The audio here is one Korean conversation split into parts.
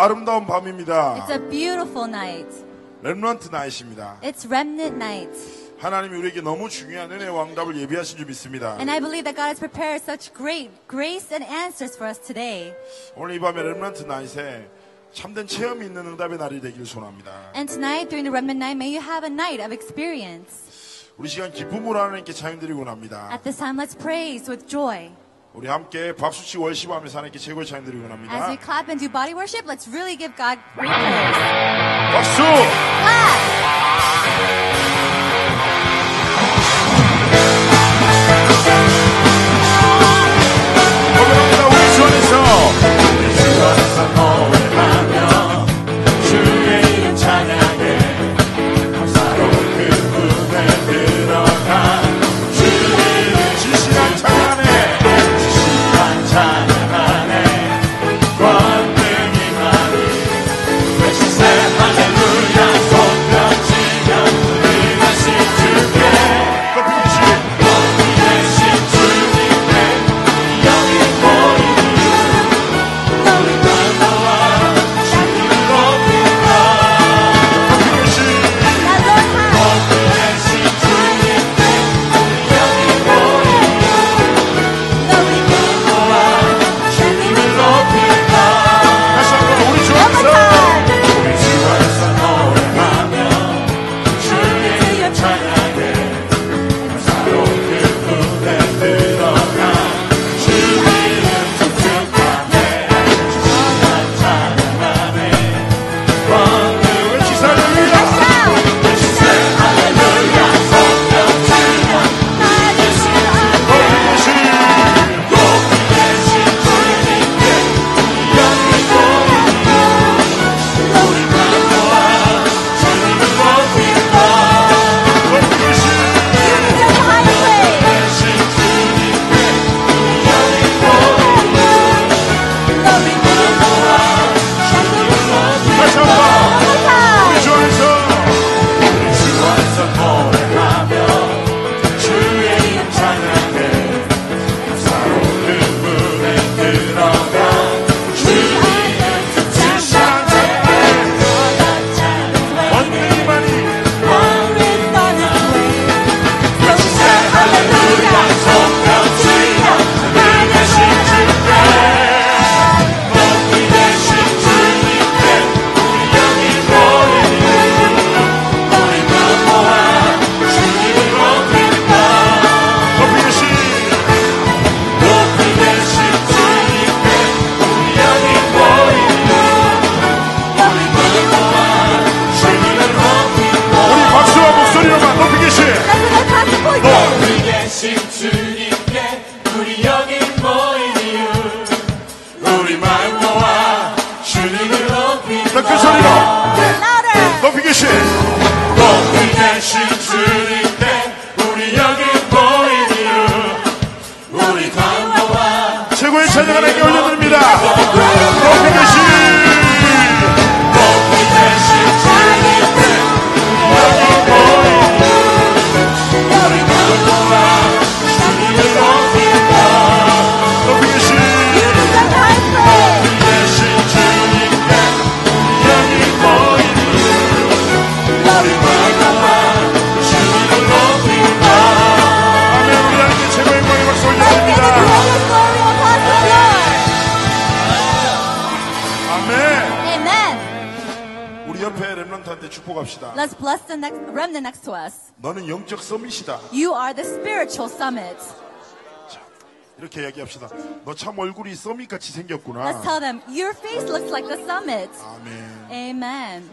아름다운 밤입니다. It's a beautiful night. 렘넌트 나이십니다. It's remnant night. 하나님이 우리에게 너무 중요한 은혜 왕답을 예비하신 줄 믿습니다. And I believe that God has prepared such great grace and answers for us today. 오늘 이 밤에 렘넌트 나이에 참된 체험이 있는 응답의 날이 되기를 소원합니다. And tonight, during the remnant night, may you have a night of experience. 우리 시간 기쁨으로 하나님께 찬양드리고 합니다. At this time, let's praise with joy. 우리 함께 박수치 월시하면서 하나님께 최고의 찬양 드리고 As 합니다. we clap and do body worship, let's really give God great praise. 박수! Clap! 축복합시다 Let's bless the next remnant next to us. 너는 영적 서밋이다 You are the spiritual summit. 이렇게 이야기합시다 너 참 얼굴이 서밋 같이 Let's 생겼구나 tell them, your face looks like the summit. 아멘 Amen.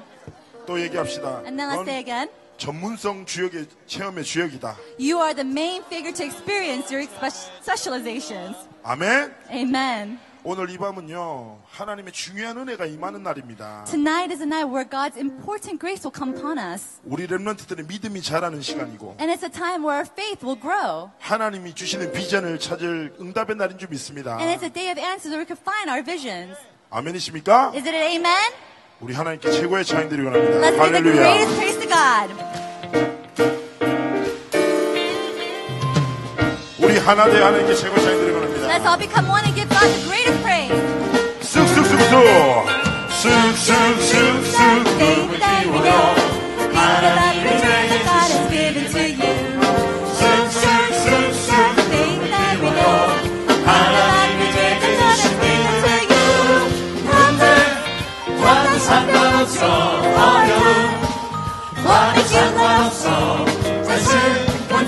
또 얘기합시다 And then let's say 넌 again, 전문성 주역의 체험의 주역이다 you are the main figure to experience your spe- specializations. 아멘 Amen. 오늘 이 밤은요 하나님의 중요한 은혜가 임하는 날입니다 Tonight is a night where God's important grace will come upon us. 우리 렘런트들의 믿음이 자라는 시간이고 And it's a time where our faith will grow. 하나님이 주시는 비전을 찾을 응답의 날인 줄 믿습니다 And it's a day of answers where we can find our visions. 아멘이십니까? Is it an amen? 우리 하나님께 최고의 찬양 드리고 합니다 Let's give the greatest praise to God. 우리 하나 대 하나님께 최고의 찬양 드리고 합니다 Let's all become one and give God the greatest praise. 쑥쑥쑥쑥 쑥쑥쑥쑥 Faith that we know. Be the love and joy that God has given to you. 쑥쑥쑥쑥 Faith that we know. Be the love and joy that God has given to you. 와도 상관없어 어려움 와도 상관없어 자신 붙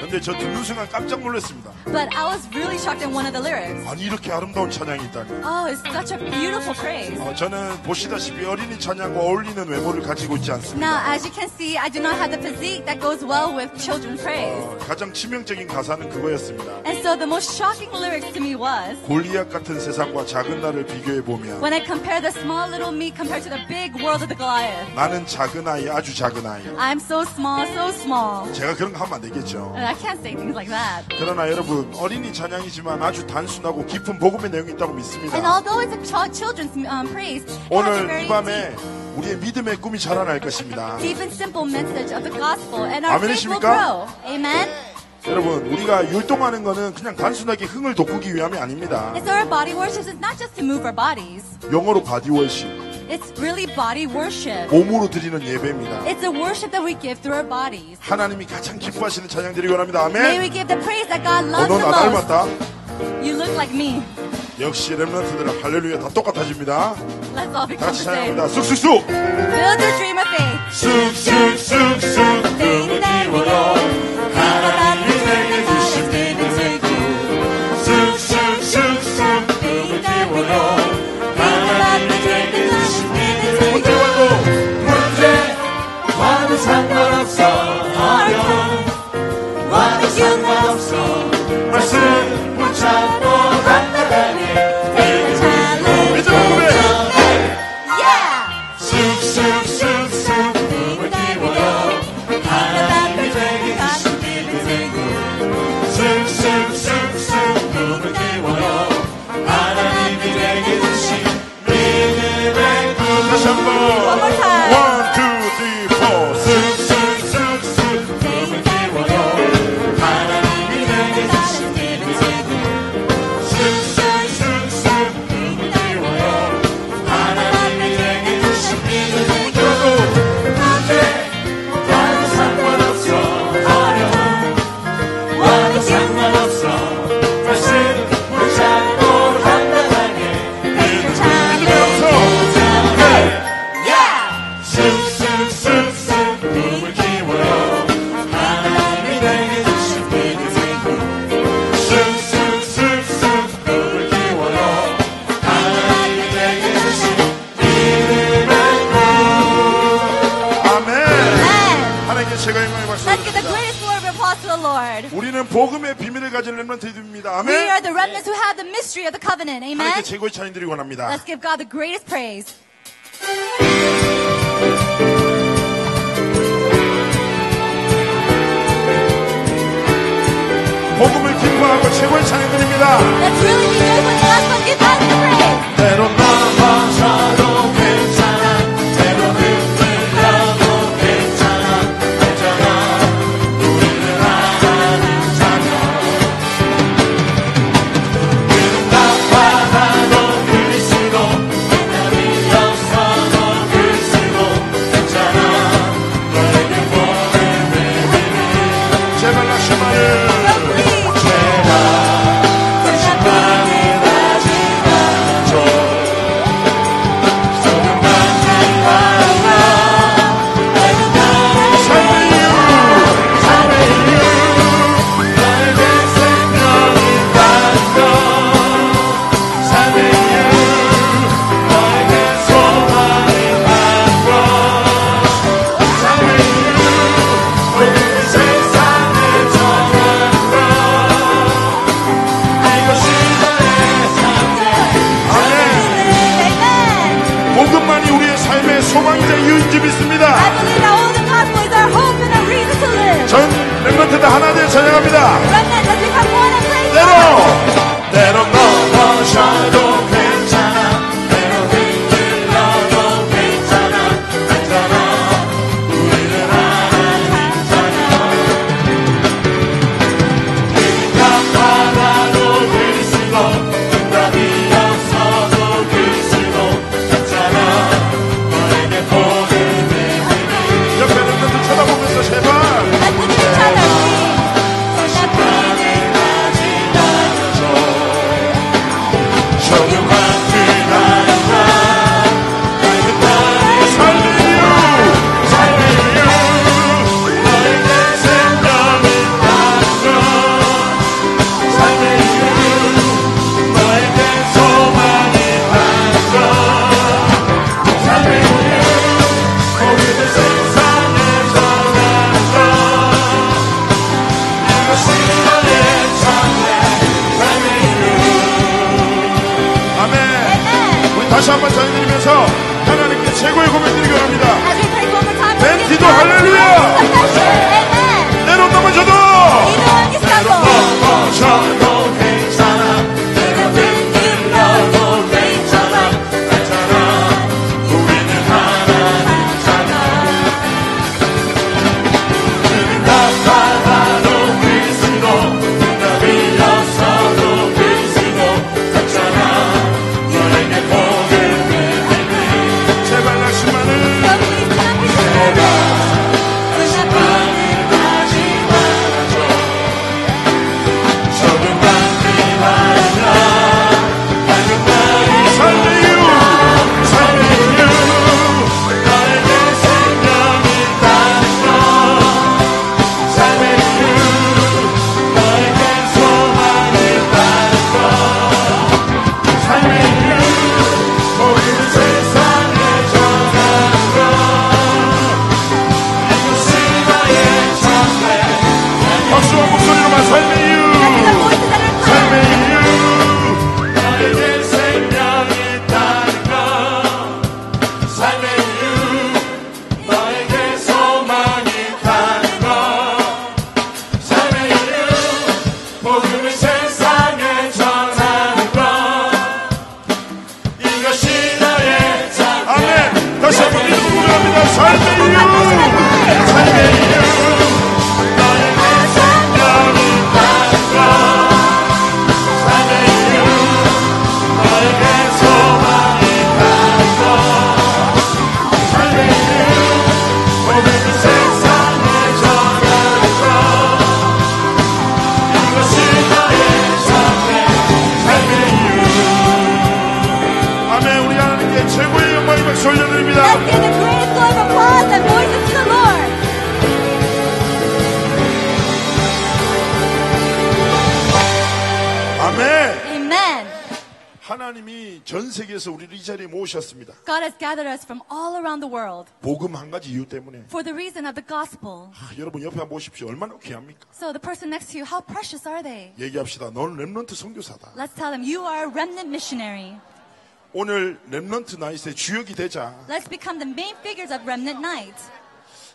근데 저 듣는 순간 깜짝 놀랐습니다. But I was really shocked in one of the lyrics. 아니 이렇게 아름다운 찬양이 있다니. Oh, it's such a beautiful praise. 어, 저는 보시다시피 어린이 찬양과 어울리는 외모를 가지고 있지 않습니다. Now, as you can see, I do not have the physique that goes well with children's praise. 어, 가장 치명적인 가사는 그거였습니다. And so the most shocking lyrics to me was 골리앗 같은 세상과 작은 나를 비교해 보면 when I compare the small little me compared to the big world of the Goliath. 나는 작은 아이, 아주 작은 아이. I'm so small, so small. 제가 그런 거 하면 안 되겠죠. And I can't say things like that. 그러나 여러분 어린이 찬양이지만 아주 단순하고 깊은 복음의 내용이 있다고 믿습니다. And although it's a ch- children's um, praise, 오늘 이 밤에 deep, 우리의 믿음의 꿈이 자라날 것입니다. deep and simple message of the gospel, and our faith will 아멘이십니까? grow. Amen. 여러분 우리가 율동하는 거는 그냥 단순하게 흥을 돋구기 위함이 아닙니다. And so our body worship is not just to move our bodies. 영어로 바디 월십, It's really body worship. 몸으로 드리는 예배입니다. It's a worship that we give through our bodies. 하나님이 가장 기뻐하시는 찬양 드리기 원합니다. May we 아멘. give the praise that God 어, loves the most. 닮았다. You look like me. 역시 랩런트들은 할렐루야 다 똑같아집니다. Let's all become 같이. 찬양합니다. 쑥쑥쑥. Build your dream of faith. 쑥쑥쑥쑥 꿈을 키워요 하나님께 최고의 찬양 드리기 원합니다. Let's give God the greatest praise. 하나님께 최고의 고백드리기 원합니다. 세계에서 우리를 이 자리에 모으셨습니다 God has gathered us from all around the world 복음 한 가지 이유 때문에 for the reason of the gospel. 아, 여러분 옆에 한번 보십시오 얼마나 귀합니까 So the person next to you, how precious are they? 얘기합시다 너는 렘넌트 선교사다 Let's tell them you are a remnant missionary. 오늘 렘넌트 나이트의 주역이 되자 Let's become the main figures of remnant night.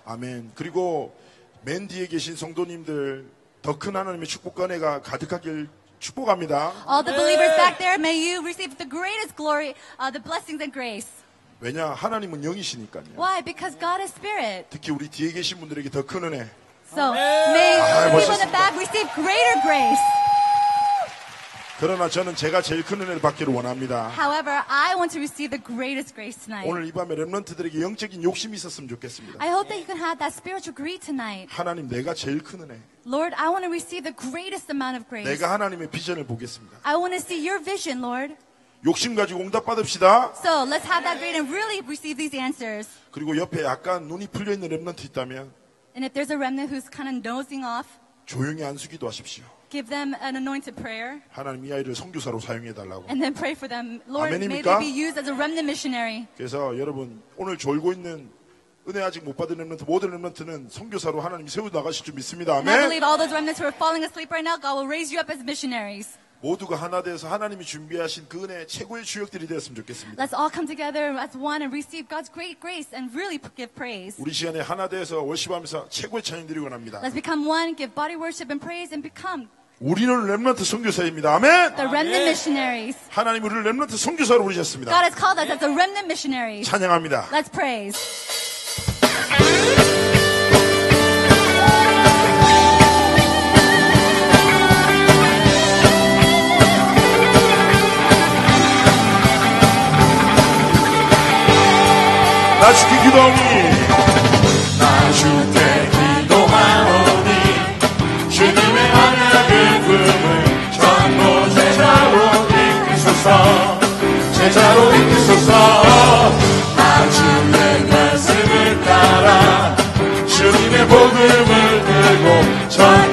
아멘 그리고 맨 뒤에 계신 성도님들 더 큰 하나님의 축복과 은혜가 가득하길 축복합니다 All the believers back there, may you receive the greatest glory, uh, the blessings and grace. 왜냐 하나님은 영이시니까요 Why? Because God is spirit. 특히 우리 뒤에 계신 분들에게 더 큰 은혜 So may 아, the people in the back receive greater grace. 그러나 저는 제가 제일 큰 은혜를 받기를 원합니다 However, I want to receive the greatest grace tonight. 오늘 이 밤에 렘넌트들에게 영적인 욕심이 있었으면 좋겠습니다 I hope that you can have that spiritual greed tonight. 하나님 내가 제일 큰 은혜 Lord, I want to receive the greatest amount of grace. 내가 하나님의 비전을 보겠습니다 I want to see your vision, Lord. 욕심 가지고 응답 받읍시다 So let's have that greed and really receive these answers. 그리고 옆에 약간 눈이 풀려 있는 렘넌트 있다면 And if there's a remnant who's kind of nosing off, 조용히 안수기도 하십시오 give them an anointed prayer 하나님 이 아이를 선교사로 사용해 달라고 and then pray for them. Lord, may they 아멘입니까? be used as a remnant missionary. 그래서 여러분 오늘 졸고 있는 은혜 아직 못 받은 렘넌트 모든 렘넌트는 선교사로 하나님이 세워 나가실 줄 믿습니다 And I 아멘 believe all those remnants who are falling asleep right now, God will raise you up as missionaries. 모두가 하나 돼서 하나님이 준비하신 그 은혜 최고의 주역들이 되었으면 좋겠습니다. Let's all come together as one and receive God's great grace and really give praise. 우리 시간에 하나 돼서 월시하면서 최고의 찬양 드리고 납니다. Let's become one, give body worship and praise and become 우리는 렘넌트 선교사입니다. 아멘. The remnant missionaries. 하나님 우리를 렘넌트 선교사로 부르셨습니다. God has called us as the remnant missionaries. 찬양합니다. Let's praise. 나 죽게 기도하오니. 나 죽게 기도하오니 주님의 언약의 꿈을 전부 제자로 이끄소서. 제자로 이끄소서. 나 주의 말씀을 따라 주님의 복음을 들고 전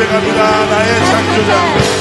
고백합니다. 나의 창조자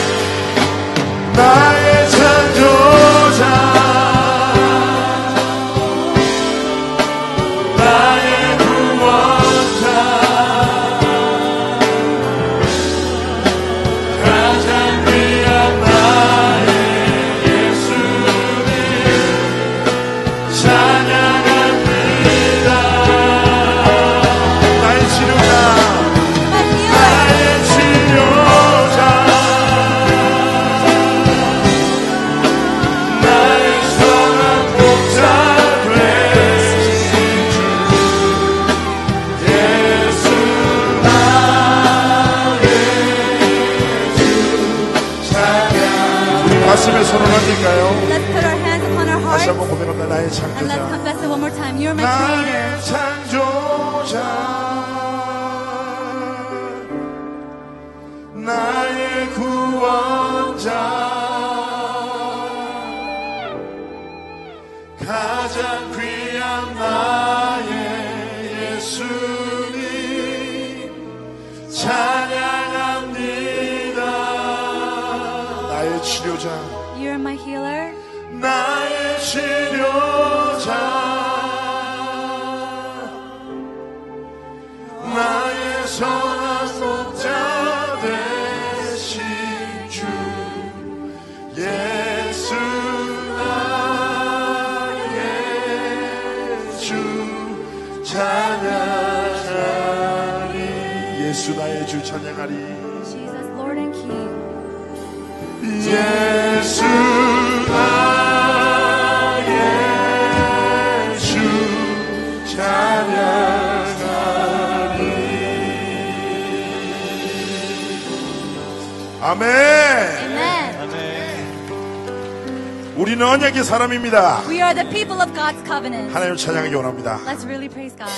아멘. 아멘. 우리는 언약의 사람입니다. We are the people of God's covenant. 하나님 찬양하기 원합니다. Let's really praise God.